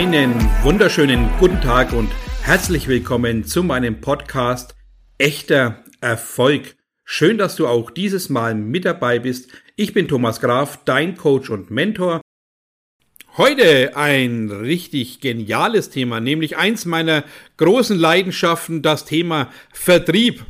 Einen wunderschönen guten Tag und herzlich willkommen zu meinem Podcast Echter Erfolg. Schön, dass du auch dieses Mal mit dabei bist. Ich bin Thomas Graf, dein Coach und Mentor. Heute ein richtig geniales Thema, nämlich eins meiner großen Leidenschaften, das Thema Vertrieb.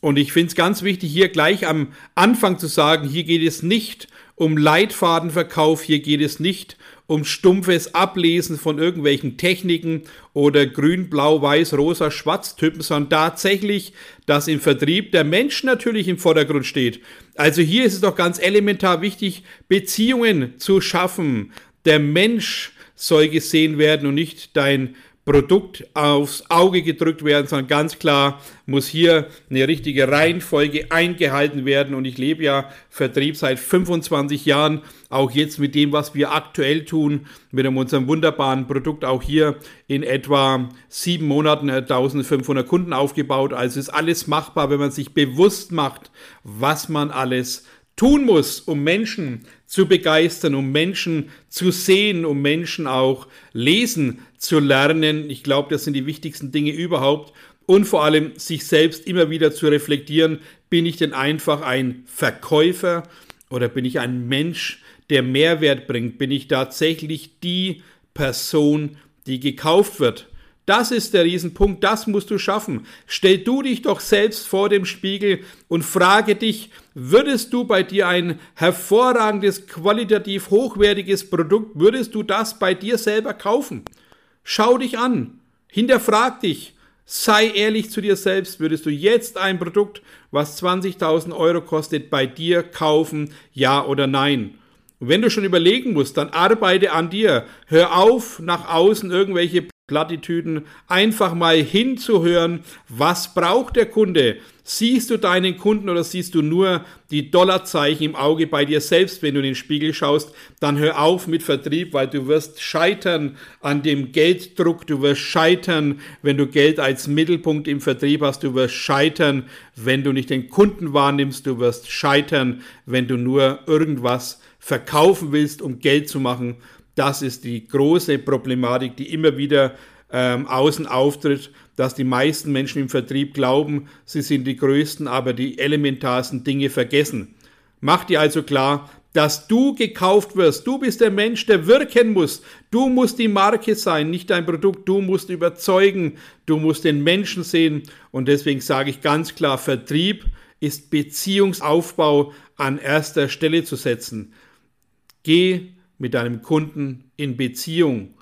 Und ich finde es ganz wichtig, hier gleich am Anfang zu sagen, hier geht es nicht um Leitfadenverkauf, hier geht es nicht um stumpfes Ablesen von irgendwelchen Techniken oder grün, blau, weiß, rosa, schwarz Typen, sondern tatsächlich, dass im Vertrieb der Mensch natürlich im Vordergrund steht. Also hier ist es doch ganz elementar wichtig, Beziehungen zu schaffen. Der Mensch soll gesehen werden und nicht dein Produkt aufs Auge gedrückt werden, sondern ganz klar muss hier eine richtige Reihenfolge eingehalten werden. Und ich lebe ja Vertrieb seit 25 Jahren, auch jetzt mit dem, was wir aktuell tun, mit unserem wunderbaren Produkt auch hier in etwa sieben Monaten 1500 Kunden aufgebaut. Also ist alles machbar, wenn man sich bewusst macht, was man alles tun muss, um Menschen zu begeistern, um Menschen zu sehen, um Menschen auch lesen zu lernen. Ich glaube, das sind die wichtigsten Dinge überhaupt. Und vor allem sich selbst immer wieder zu reflektieren, bin ich denn einfach ein Verkäufer oder bin ich ein Mensch, der Mehrwert bringt? Bin ich tatsächlich die Person, die gekauft wird? Das ist der Riesenpunkt, das musst du schaffen. Stell du dich doch selbst vor dem Spiegel und frage dich, würdest du bei dir ein hervorragendes, qualitativ hochwertiges Produkt, würdest du das bei dir selber kaufen? Schau dich an, hinterfrag dich, sei ehrlich zu dir selbst, würdest du jetzt ein Produkt, was 20.000 Euro kostet, bei dir kaufen, ja oder nein? Und wenn du schon überlegen musst, dann arbeite an dir. Hör auf, nach außen irgendwelche Plattitüden, einfach mal hinzuhören, was braucht der Kunde? Siehst du deinen Kunden oder siehst du nur die Dollarzeichen im Auge bei dir selbst, wenn du in den Spiegel schaust? Dann hör auf mit Vertrieb, weil du wirst scheitern an dem Gelddruck, du wirst scheitern, wenn du Geld als Mittelpunkt im Vertrieb hast, du wirst scheitern, wenn du nicht den Kunden wahrnimmst, du wirst scheitern, wenn du nur irgendwas verkaufen willst, um Geld zu machen das ist die große Problematik, die immer wieder ähm, außen auftritt, dass die meisten Menschen im Vertrieb glauben, sie sind die Größten, aber die elementarsten Dinge vergessen. Mach dir also klar, dass du gekauft wirst. Du bist der Mensch, der wirken muss. Du musst die Marke sein, nicht dein Produkt. Du musst überzeugen. Du musst den Menschen sehen. Und deswegen sage ich ganz klar, Vertrieb ist Beziehungsaufbau an erster Stelle zu setzen. Geh mit deinem Kunden in Beziehung.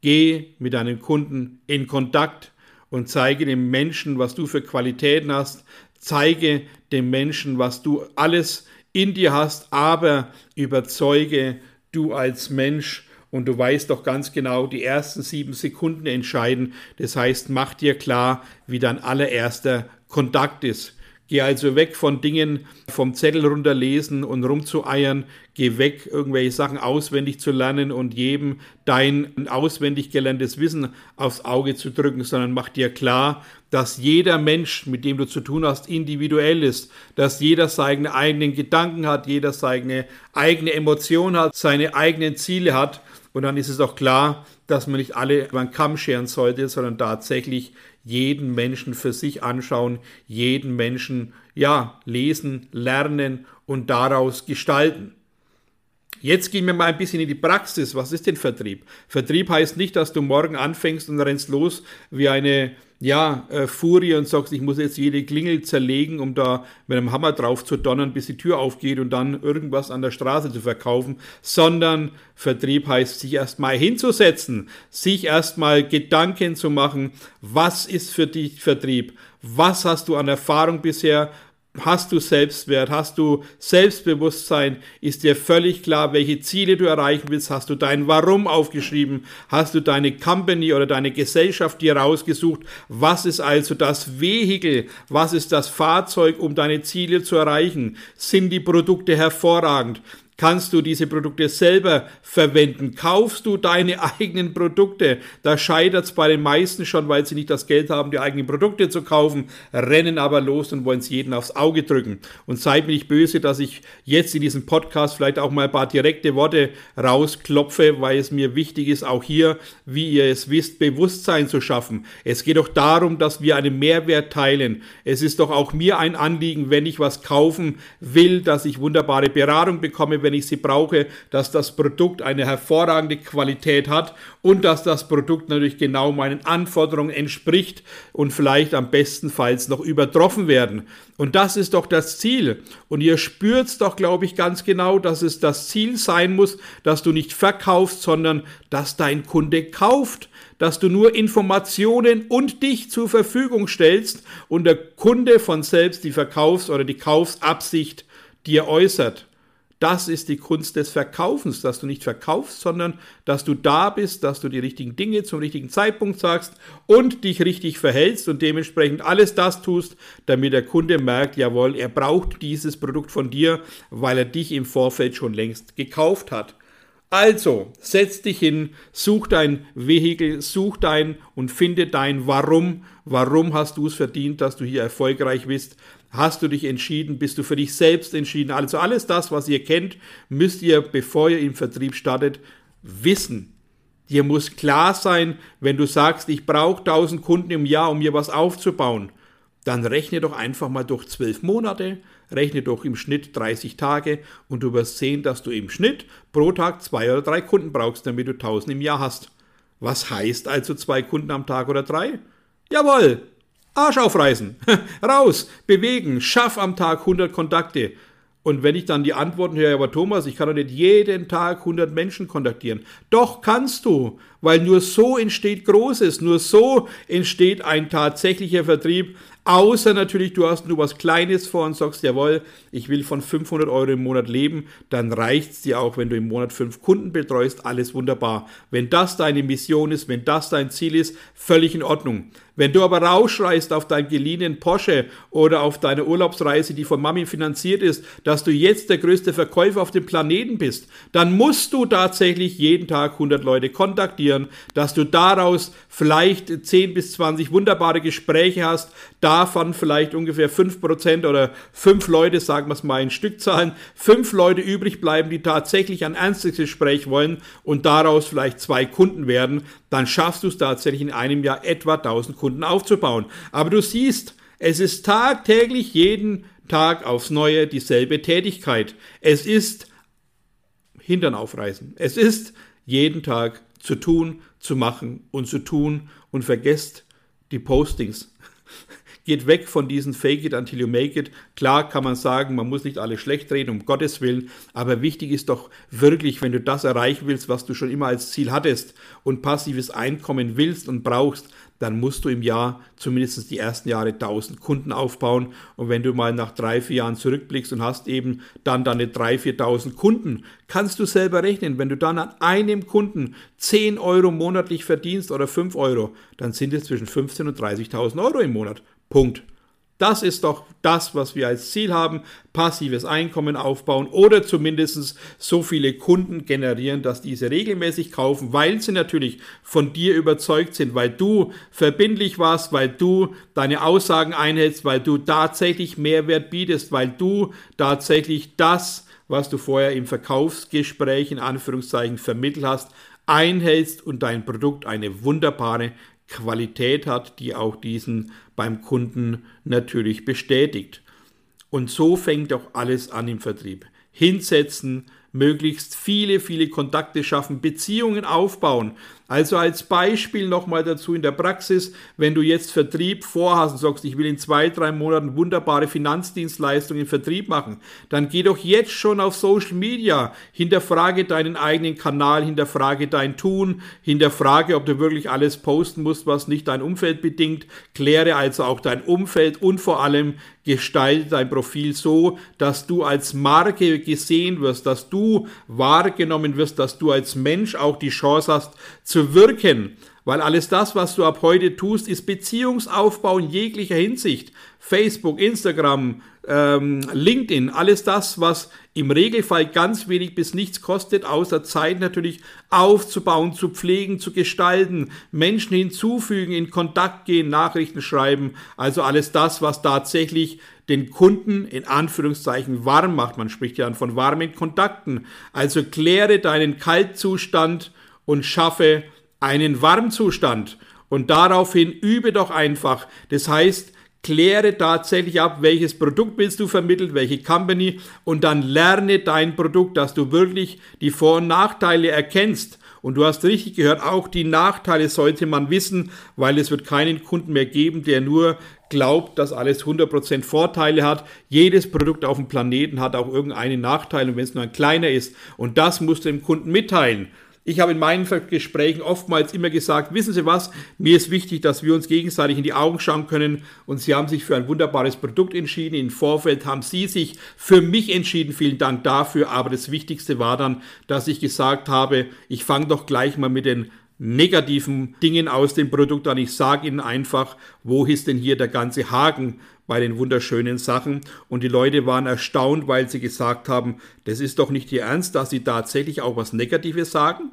Geh mit deinem Kunden in Kontakt und zeige dem Menschen, was du für Qualitäten hast. Zeige dem Menschen, was du alles in dir hast, aber überzeuge du als Mensch und du weißt doch ganz genau, die ersten sieben Sekunden entscheiden. Das heißt, mach dir klar, wie dein allererster Kontakt ist. Geh also weg von Dingen vom Zettel runterlesen und rumzueiern. Geh weg, irgendwelche Sachen auswendig zu lernen und jedem dein auswendig gelerntes Wissen aufs Auge zu drücken, sondern mach dir klar, dass jeder Mensch, mit dem du zu tun hast, individuell ist, dass jeder seine eigenen Gedanken hat, jeder seine eigene Emotion hat, seine eigenen Ziele hat. Und dann ist es auch klar, dass man nicht alle über den Kamm scheren sollte, sondern tatsächlich jeden Menschen für sich anschauen, jeden Menschen ja lesen, lernen und daraus gestalten. Jetzt gehen wir mal ein bisschen in die Praxis. Was ist denn Vertrieb? Vertrieb heißt nicht, dass du morgen anfängst und rennst los wie eine ja, äh, Furie und sagst, ich muss jetzt jede Klingel zerlegen, um da mit einem Hammer drauf zu donnern, bis die Tür aufgeht und dann irgendwas an der Straße zu verkaufen, sondern Vertrieb heißt, sich erstmal hinzusetzen, sich erstmal Gedanken zu machen, was ist für dich Vertrieb? Was hast du an Erfahrung bisher? Hast du Selbstwert? Hast du Selbstbewusstsein? Ist dir völlig klar, welche Ziele du erreichen willst? Hast du dein Warum aufgeschrieben? Hast du deine Company oder deine Gesellschaft dir rausgesucht? Was ist also das Vehikel? Was ist das Fahrzeug, um deine Ziele zu erreichen? Sind die Produkte hervorragend? Kannst du diese Produkte selber verwenden? Kaufst du deine eigenen Produkte? Da scheitert es bei den meisten schon, weil sie nicht das Geld haben, die eigenen Produkte zu kaufen, rennen aber los und wollen es jeden aufs Auge drücken. Und seid mir nicht böse, dass ich jetzt in diesem Podcast vielleicht auch mal ein paar direkte Worte rausklopfe, weil es mir wichtig ist, auch hier, wie ihr es wisst, Bewusstsein zu schaffen. Es geht doch darum, dass wir einen Mehrwert teilen. Es ist doch auch mir ein Anliegen, wenn ich was kaufen will, dass ich wunderbare Beratung bekomme, wenn ich sie brauche, dass das Produkt eine hervorragende Qualität hat und dass das Produkt natürlich genau meinen Anforderungen entspricht und vielleicht am bestenfalls noch übertroffen werden. Und das ist doch das Ziel. Und ihr spürt doch, glaube ich, ganz genau, dass es das Ziel sein muss, dass du nicht verkaufst, sondern dass dein Kunde kauft dass du nur Informationen und dich zur Verfügung stellst und der Kunde von selbst die Verkaufs- oder die Kaufsabsicht dir äußert. Das ist die Kunst des Verkaufens, dass du nicht verkaufst, sondern dass du da bist, dass du die richtigen Dinge zum richtigen Zeitpunkt sagst und dich richtig verhältst und dementsprechend alles das tust, damit der Kunde merkt, jawohl, er braucht dieses Produkt von dir, weil er dich im Vorfeld schon längst gekauft hat. Also, setz dich hin, such dein Vehikel, such dein und finde dein Warum. Warum hast du es verdient, dass du hier erfolgreich bist? Hast du dich entschieden? Bist du für dich selbst entschieden? Also alles das, was ihr kennt, müsst ihr, bevor ihr im Vertrieb startet, wissen. Dir muss klar sein, wenn du sagst, ich brauche 1000 Kunden im Jahr, um mir was aufzubauen, dann rechne doch einfach mal durch zwölf Monate, rechne doch im Schnitt 30 Tage und du wirst sehen, dass du im Schnitt pro Tag zwei oder drei Kunden brauchst, damit du 1000 im Jahr hast. Was heißt also zwei Kunden am Tag oder drei? Jawohl, Arsch aufreißen, raus, bewegen, schaff am Tag 100 Kontakte. Und wenn ich dann die Antworten höre, aber Thomas, ich kann doch nicht jeden Tag 100 Menschen kontaktieren. Doch kannst du, weil nur so entsteht Großes, nur so entsteht ein tatsächlicher Vertrieb, Außer natürlich, du hast nur was Kleines vor und sagst, jawohl, ich will von 500 Euro im Monat leben, dann reicht es dir auch, wenn du im Monat fünf Kunden betreust, alles wunderbar. Wenn das deine Mission ist, wenn das dein Ziel ist, völlig in Ordnung. Wenn du aber rausschreist auf deinen geliehenen Porsche oder auf deine Urlaubsreise, die von Mami finanziert ist, dass du jetzt der größte Verkäufer auf dem Planeten bist, dann musst du tatsächlich jeden Tag 100 Leute kontaktieren, dass du daraus vielleicht 10 bis 20 wunderbare Gespräche hast, davon vielleicht ungefähr 5% oder 5 Leute, sagen wir es mal in Stückzahlen, 5 Leute übrig bleiben, die tatsächlich ein ernstes Gespräch wollen und daraus vielleicht zwei Kunden werden, dann schaffst du es tatsächlich in einem Jahr etwa 1000 Kunden aufzubauen. Aber du siehst, es ist tagtäglich jeden Tag aufs Neue dieselbe Tätigkeit. Es ist Hintern aufreißen. Es ist jeden Tag zu tun, zu machen und zu tun und vergesst die Postings. Geht weg von diesen Fake it until you make it. Klar kann man sagen, man muss nicht alles schlecht reden, um Gottes Willen. Aber wichtig ist doch wirklich, wenn du das erreichen willst, was du schon immer als Ziel hattest und passives Einkommen willst und brauchst, dann musst du im Jahr zumindest die ersten Jahre 1000 Kunden aufbauen. Und wenn du mal nach drei, vier Jahren zurückblickst und hast eben dann deine 3.000, 4.000 Kunden, kannst du selber rechnen. Wenn du dann an einem Kunden 10 Euro monatlich verdienst oder 5 Euro, dann sind es zwischen 15.000 und 30.000 Euro im Monat. Punkt. Das ist doch das, was wir als Ziel haben, passives Einkommen aufbauen oder zumindest so viele Kunden generieren, dass diese regelmäßig kaufen, weil sie natürlich von dir überzeugt sind, weil du verbindlich warst, weil du deine Aussagen einhältst, weil du tatsächlich Mehrwert bietest, weil du tatsächlich das, was du vorher im Verkaufsgespräch in Anführungszeichen vermittelt hast, einhältst und dein Produkt eine wunderbare Qualität hat, die auch diesen beim Kunden natürlich bestätigt. Und so fängt auch alles an im Vertrieb. Hinsetzen, möglichst viele, viele Kontakte schaffen, Beziehungen aufbauen. Also als Beispiel nochmal dazu in der Praxis, wenn du jetzt Vertrieb vorhast und sagst, ich will in zwei, drei Monaten wunderbare Finanzdienstleistungen im Vertrieb machen, dann geh doch jetzt schon auf Social Media, hinterfrage deinen eigenen Kanal, hinterfrage dein Tun, hinterfrage, ob du wirklich alles posten musst, was nicht dein Umfeld bedingt, kläre also auch dein Umfeld und vor allem gestalte dein Profil so, dass du als Marke gesehen wirst, dass du wahrgenommen wirst, dass du als Mensch auch die Chance hast zu wirken. weil alles das, was du ab heute tust, ist Beziehungsaufbau in jeglicher Hinsicht. Facebook, Instagram, ähm, LinkedIn, alles das, was im Regelfall ganz wenig bis nichts kostet, außer Zeit natürlich aufzubauen, zu pflegen, zu gestalten, Menschen hinzufügen, in Kontakt gehen, Nachrichten schreiben, also alles das, was tatsächlich den Kunden in Anführungszeichen warm macht. Man spricht ja dann von warmen Kontakten. Also kläre deinen Kaltzustand und schaffe einen Warmzustand. Und daraufhin übe doch einfach. Das heißt, kläre tatsächlich ab, welches Produkt willst du vermitteln, welche Company und dann lerne dein Produkt, dass du wirklich die Vor- und Nachteile erkennst. Und du hast richtig gehört, auch die Nachteile sollte man wissen, weil es wird keinen Kunden mehr geben, der nur glaubt, dass alles 100% Vorteile hat. Jedes Produkt auf dem Planeten hat auch irgendeinen Nachteil wenn es nur ein kleiner ist. Und das musst du dem Kunden mitteilen. Ich habe in meinen Gesprächen oftmals immer gesagt, wissen Sie was, mir ist wichtig, dass wir uns gegenseitig in die Augen schauen können und Sie haben sich für ein wunderbares Produkt entschieden. Im Vorfeld haben Sie sich für mich entschieden. Vielen Dank dafür. Aber das Wichtigste war dann, dass ich gesagt habe, ich fange doch gleich mal mit den negativen Dingen aus dem Produkt an. Ich sage Ihnen einfach, wo ist denn hier der ganze Haken bei den wunderschönen Sachen? Und die Leute waren erstaunt, weil sie gesagt haben, das ist doch nicht Ihr Ernst, dass Sie tatsächlich auch was Negatives sagen.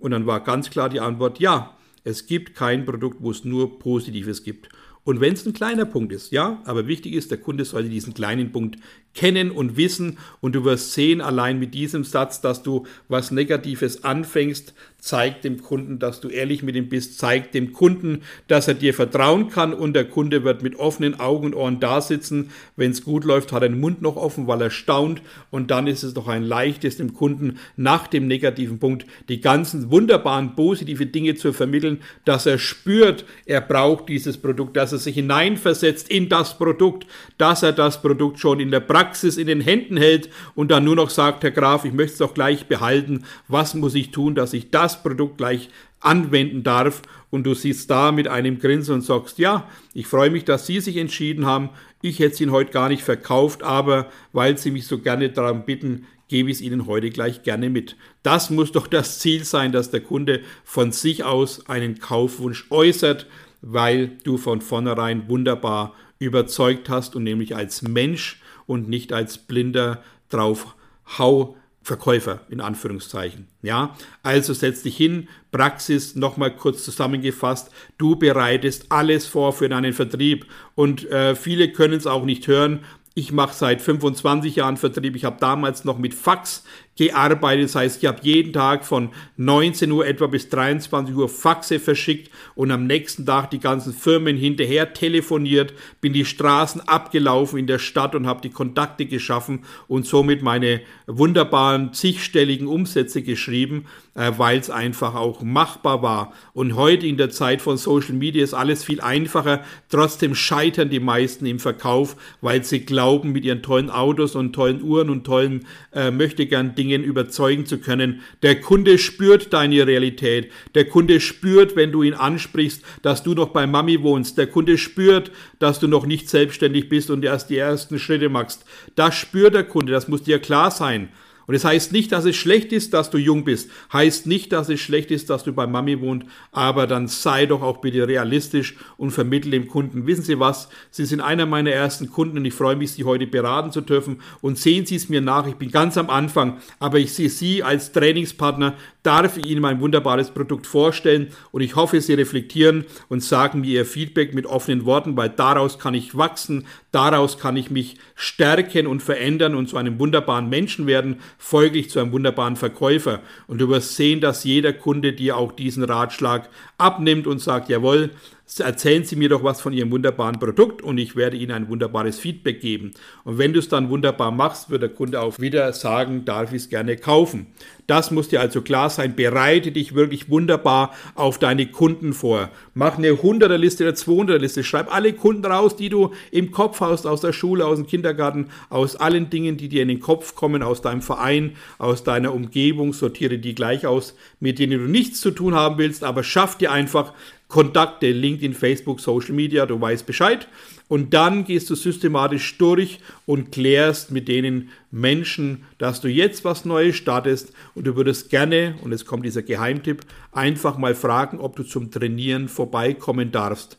Und dann war ganz klar die Antwort, ja, es gibt kein Produkt, wo es nur Positives gibt. Und wenn es ein kleiner Punkt ist, ja, aber wichtig ist, der Kunde sollte diesen kleinen Punkt kennen und wissen. Und du wirst sehen, allein mit diesem Satz, dass du was Negatives anfängst, zeigt dem Kunden, dass du ehrlich mit ihm bist, zeigt dem Kunden, dass er dir vertrauen kann. Und der Kunde wird mit offenen Augen und Ohren da sitzen. Wenn es gut läuft, hat er den Mund noch offen, weil er staunt. Und dann ist es doch ein leichtes, dem Kunden nach dem negativen Punkt die ganzen wunderbaren positive Dinge zu vermitteln, dass er spürt, er braucht dieses Produkt, dass er sich hineinversetzt in das Produkt, dass er das Produkt schon in der Praxis Praxis in den Händen hält und dann nur noch sagt, Herr Graf, ich möchte es doch gleich behalten. Was muss ich tun, dass ich das Produkt gleich anwenden darf? Und du siehst da mit einem Grinsen und sagst, ja, ich freue mich, dass Sie sich entschieden haben. Ich hätte es Ihnen heute gar nicht verkauft, aber weil Sie mich so gerne darum bitten, gebe ich es Ihnen heute gleich gerne mit. Das muss doch das Ziel sein, dass der Kunde von sich aus einen Kaufwunsch äußert, weil du von vornherein wunderbar überzeugt hast und nämlich als Mensch und nicht als blinder draufhau Verkäufer in Anführungszeichen. Ja, also setz dich hin, Praxis nochmal kurz zusammengefasst. Du bereitest alles vor für deinen Vertrieb und äh, viele können es auch nicht hören. Ich mache seit 25 Jahren Vertrieb. Ich habe damals noch mit Fax gearbeitet. Das heißt, ich habe jeden Tag von 19 Uhr etwa bis 23 Uhr Faxe verschickt und am nächsten Tag die ganzen Firmen hinterher telefoniert, bin die Straßen abgelaufen in der Stadt und habe die Kontakte geschaffen und somit meine wunderbaren zigstelligen Umsätze geschrieben, äh, weil es einfach auch machbar war. Und heute in der Zeit von Social Media ist alles viel einfacher. Trotzdem scheitern die meisten im Verkauf, weil sie glauben, mit ihren tollen Autos und tollen Uhren und tollen äh, möchte gern Dinge Dingen überzeugen zu können. Der Kunde spürt deine Realität. Der Kunde spürt, wenn du ihn ansprichst, dass du noch bei Mami wohnst. Der Kunde spürt, dass du noch nicht selbstständig bist und erst die ersten Schritte machst. Das spürt der Kunde, das muss dir klar sein. Und es das heißt nicht, dass es schlecht ist, dass du jung bist. Heißt nicht, dass es schlecht ist, dass du bei Mami wohnst. Aber dann sei doch auch bitte realistisch und vermittle dem Kunden. Wissen Sie was? Sie sind einer meiner ersten Kunden und ich freue mich, Sie heute beraten zu dürfen. Und sehen Sie es mir nach. Ich bin ganz am Anfang, aber ich sehe Sie als Trainingspartner, darf ich Ihnen mein wunderbares Produkt vorstellen. Und ich hoffe, Sie reflektieren und sagen mir Ihr Feedback mit offenen Worten, weil daraus kann ich wachsen. Daraus kann ich mich stärken und verändern und zu einem wunderbaren Menschen werden folglich zu einem wunderbaren Verkäufer. Und du wirst sehen, dass jeder Kunde dir auch diesen Ratschlag abnimmt und sagt, jawohl, erzählen Sie mir doch was von Ihrem wunderbaren Produkt und ich werde Ihnen ein wunderbares Feedback geben. Und wenn du es dann wunderbar machst, wird der Kunde auch wieder sagen, darf ich es gerne kaufen. Das muss dir also klar sein. Bereite dich wirklich wunderbar auf deine Kunden vor. Mach eine 100er Liste oder 200er Liste. Schreib alle Kunden raus, die du im Kopf hast, aus der Schule, aus dem Kindergarten, aus allen Dingen, die dir in den Kopf kommen, aus deinem Verein, aus deiner Umgebung. Sortiere die gleich aus, mit denen du nichts zu tun haben willst, aber schaff dir einfach Kontakte, LinkedIn, Facebook, Social Media, du weißt Bescheid. Und dann gehst du systematisch durch und klärst mit denen Menschen, dass du jetzt was Neues startest und du würdest gerne, und jetzt kommt dieser Geheimtipp, einfach mal fragen, ob du zum Trainieren vorbeikommen darfst.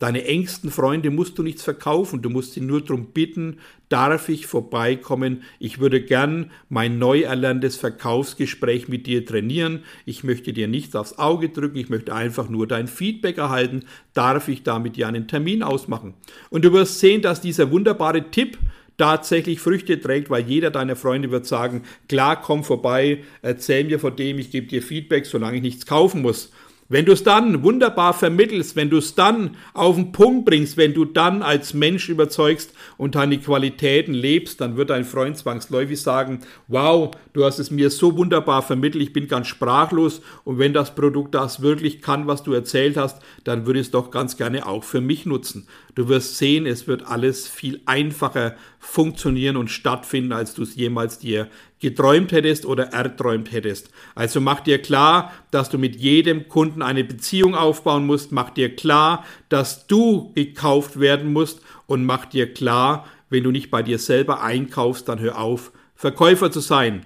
Deine engsten Freunde musst du nichts verkaufen, du musst sie nur darum bitten, darf ich vorbeikommen? Ich würde gern mein neu erlerntes Verkaufsgespräch mit dir trainieren. Ich möchte dir nichts aufs Auge drücken, ich möchte einfach nur dein Feedback erhalten. Darf ich da mit dir einen Termin ausmachen? Und du wirst sehen, dass dieser wunderbare Tipp tatsächlich Früchte trägt, weil jeder deiner Freunde wird sagen, klar, komm vorbei, erzähl mir von dem, ich gebe dir Feedback, solange ich nichts kaufen muss. Wenn du es dann wunderbar vermittelst, wenn du es dann auf den Punkt bringst, wenn du dann als Mensch überzeugst und deine Qualitäten lebst, dann wird dein Freund zwangsläufig sagen, wow, du hast es mir so wunderbar vermittelt, ich bin ganz sprachlos und wenn das Produkt das wirklich kann, was du erzählt hast, dann würde ich es doch ganz gerne auch für mich nutzen. Du wirst sehen, es wird alles viel einfacher funktionieren und stattfinden, als du es jemals dir geträumt hättest oder erträumt hättest. Also mach dir klar, dass du mit jedem Kunden eine Beziehung aufbauen musst. Mach dir klar, dass du gekauft werden musst und mach dir klar, wenn du nicht bei dir selber einkaufst, dann hör auf, Verkäufer zu sein.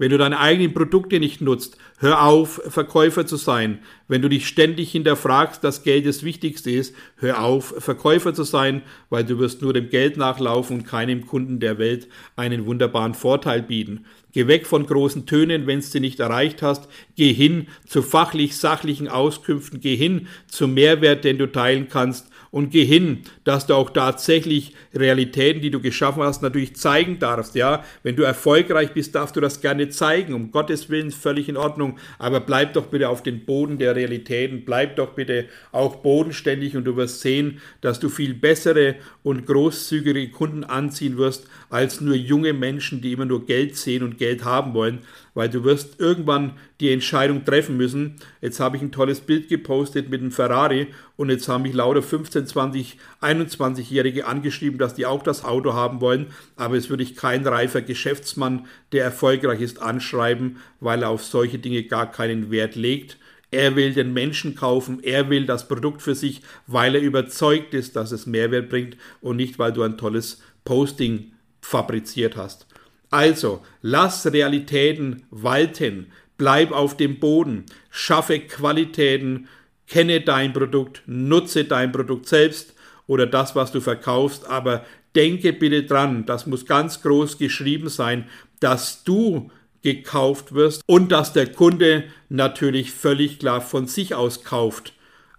Wenn du deine eigenen Produkte nicht nutzt, hör auf, Verkäufer zu sein. Wenn du dich ständig hinterfragst, dass Geld das Wichtigste ist, hör auf, Verkäufer zu sein, weil du wirst nur dem Geld nachlaufen und keinem Kunden der Welt einen wunderbaren Vorteil bieten. Geh weg von großen Tönen, wenn du sie nicht erreicht hast. Geh hin zu fachlich-sachlichen Auskünften. Geh hin zum Mehrwert, den du teilen kannst und geh hin, dass du auch tatsächlich Realitäten, die du geschaffen hast, natürlich zeigen darfst. Ja, wenn du erfolgreich bist, darfst du das gerne zeigen. Um Gottes Willen völlig in Ordnung. Aber bleib doch bitte auf den Boden der Realitäten. Bleib doch bitte auch bodenständig und du wirst sehen, dass du viel bessere und großzügige Kunden anziehen wirst als nur junge Menschen, die immer nur Geld sehen und Geld haben wollen weil du wirst irgendwann die Entscheidung treffen müssen. Jetzt habe ich ein tolles Bild gepostet mit einem Ferrari und jetzt haben mich lauter 15, 20, 21-Jährige angeschrieben, dass die auch das Auto haben wollen, aber es würde ich kein reifer Geschäftsmann, der erfolgreich ist, anschreiben, weil er auf solche Dinge gar keinen Wert legt. Er will den Menschen kaufen, er will das Produkt für sich, weil er überzeugt ist, dass es Mehrwert bringt und nicht, weil du ein tolles Posting fabriziert hast. Also, lass Realitäten walten, bleib auf dem Boden, schaffe Qualitäten, kenne dein Produkt, nutze dein Produkt selbst oder das, was du verkaufst, aber denke bitte dran, das muss ganz groß geschrieben sein, dass du gekauft wirst und dass der Kunde natürlich völlig klar von sich aus kauft.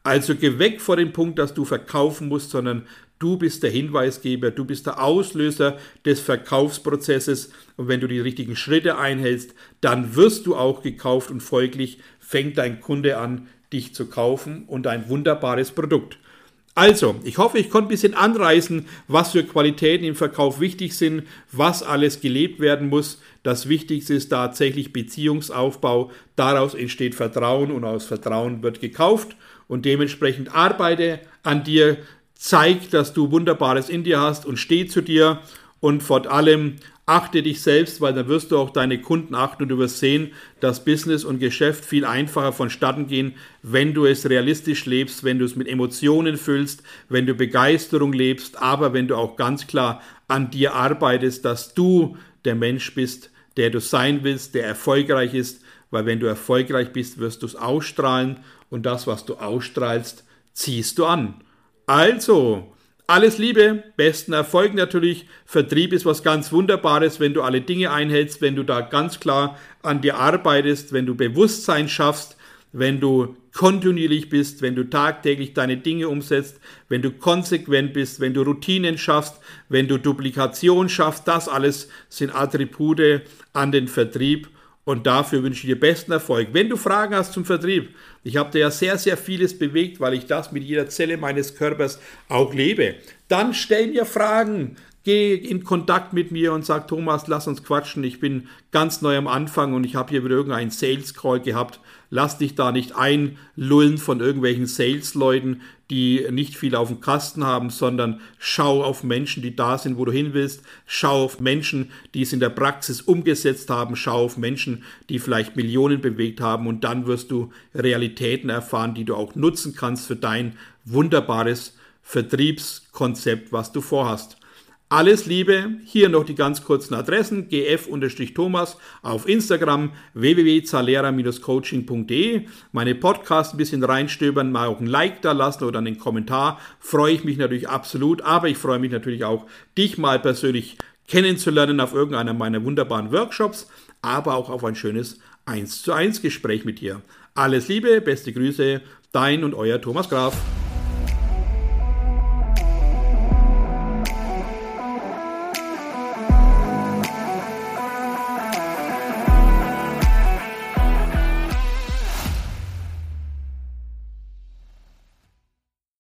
Also geh weg vor dem Punkt, dass du verkaufen musst, sondern Du bist der Hinweisgeber, du bist der Auslöser des Verkaufsprozesses und wenn du die richtigen Schritte einhältst, dann wirst du auch gekauft und folglich fängt dein Kunde an, dich zu kaufen und ein wunderbares Produkt. Also, ich hoffe, ich konnte ein bisschen anreißen, was für Qualitäten im Verkauf wichtig sind, was alles gelebt werden muss. Das Wichtigste ist tatsächlich Beziehungsaufbau. Daraus entsteht Vertrauen und aus Vertrauen wird gekauft. Und dementsprechend arbeite an dir, zeig, dass du Wunderbares in dir hast und steh zu dir und vor allem achte dich selbst, weil dann wirst du auch deine Kunden achten und du wirst sehen, dass Business und Geschäft viel einfacher vonstatten gehen, wenn du es realistisch lebst, wenn du es mit Emotionen füllst, wenn du Begeisterung lebst, aber wenn du auch ganz klar an dir arbeitest, dass du der Mensch bist, der du sein willst, der erfolgreich ist, weil wenn du erfolgreich bist, wirst du es ausstrahlen und das, was du ausstrahlst, ziehst du an. Also, alles Liebe, besten Erfolg natürlich. Vertrieb ist was ganz Wunderbares, wenn du alle Dinge einhältst, wenn du da ganz klar an dir arbeitest, wenn du Bewusstsein schaffst, wenn du kontinuierlich bist, wenn du tagtäglich deine Dinge umsetzt, wenn du konsequent bist, wenn du Routinen schaffst, wenn du Duplikation schaffst, das alles sind Attribute an den Vertrieb und dafür wünsche ich dir besten Erfolg. Wenn du Fragen hast zum Vertrieb, ich habe da ja sehr, sehr vieles bewegt, weil ich das mit jeder Zelle meines Körpers auch lebe, dann stell mir Fragen. Geh in Kontakt mit mir und sag, Thomas, lass uns quatschen. Ich bin ganz neu am Anfang und ich habe hier wieder irgendeinen Sales Call gehabt. Lass dich da nicht einlullen von irgendwelchen Sales-Leuten, die nicht viel auf dem Kasten haben, sondern schau auf Menschen, die da sind, wo du hin willst. Schau auf Menschen, die es in der Praxis umgesetzt haben. Schau auf Menschen, die vielleicht Millionen bewegt haben und dann wirst du Realitäten erfahren, die du auch nutzen kannst für dein wunderbares Vertriebskonzept, was du vorhast. Alles Liebe, hier noch die ganz kurzen Adressen, gf-thomas auf Instagram, www.zalera-coaching.de, meine Podcast ein bisschen reinstöbern, mal auch ein Like da lassen oder einen Kommentar, freue ich mich natürlich absolut, aber ich freue mich natürlich auch, dich mal persönlich kennenzulernen auf irgendeiner meiner wunderbaren Workshops, aber auch auf ein schönes 1 zu 1 Gespräch mit dir. Alles Liebe, beste Grüße, dein und euer Thomas Graf.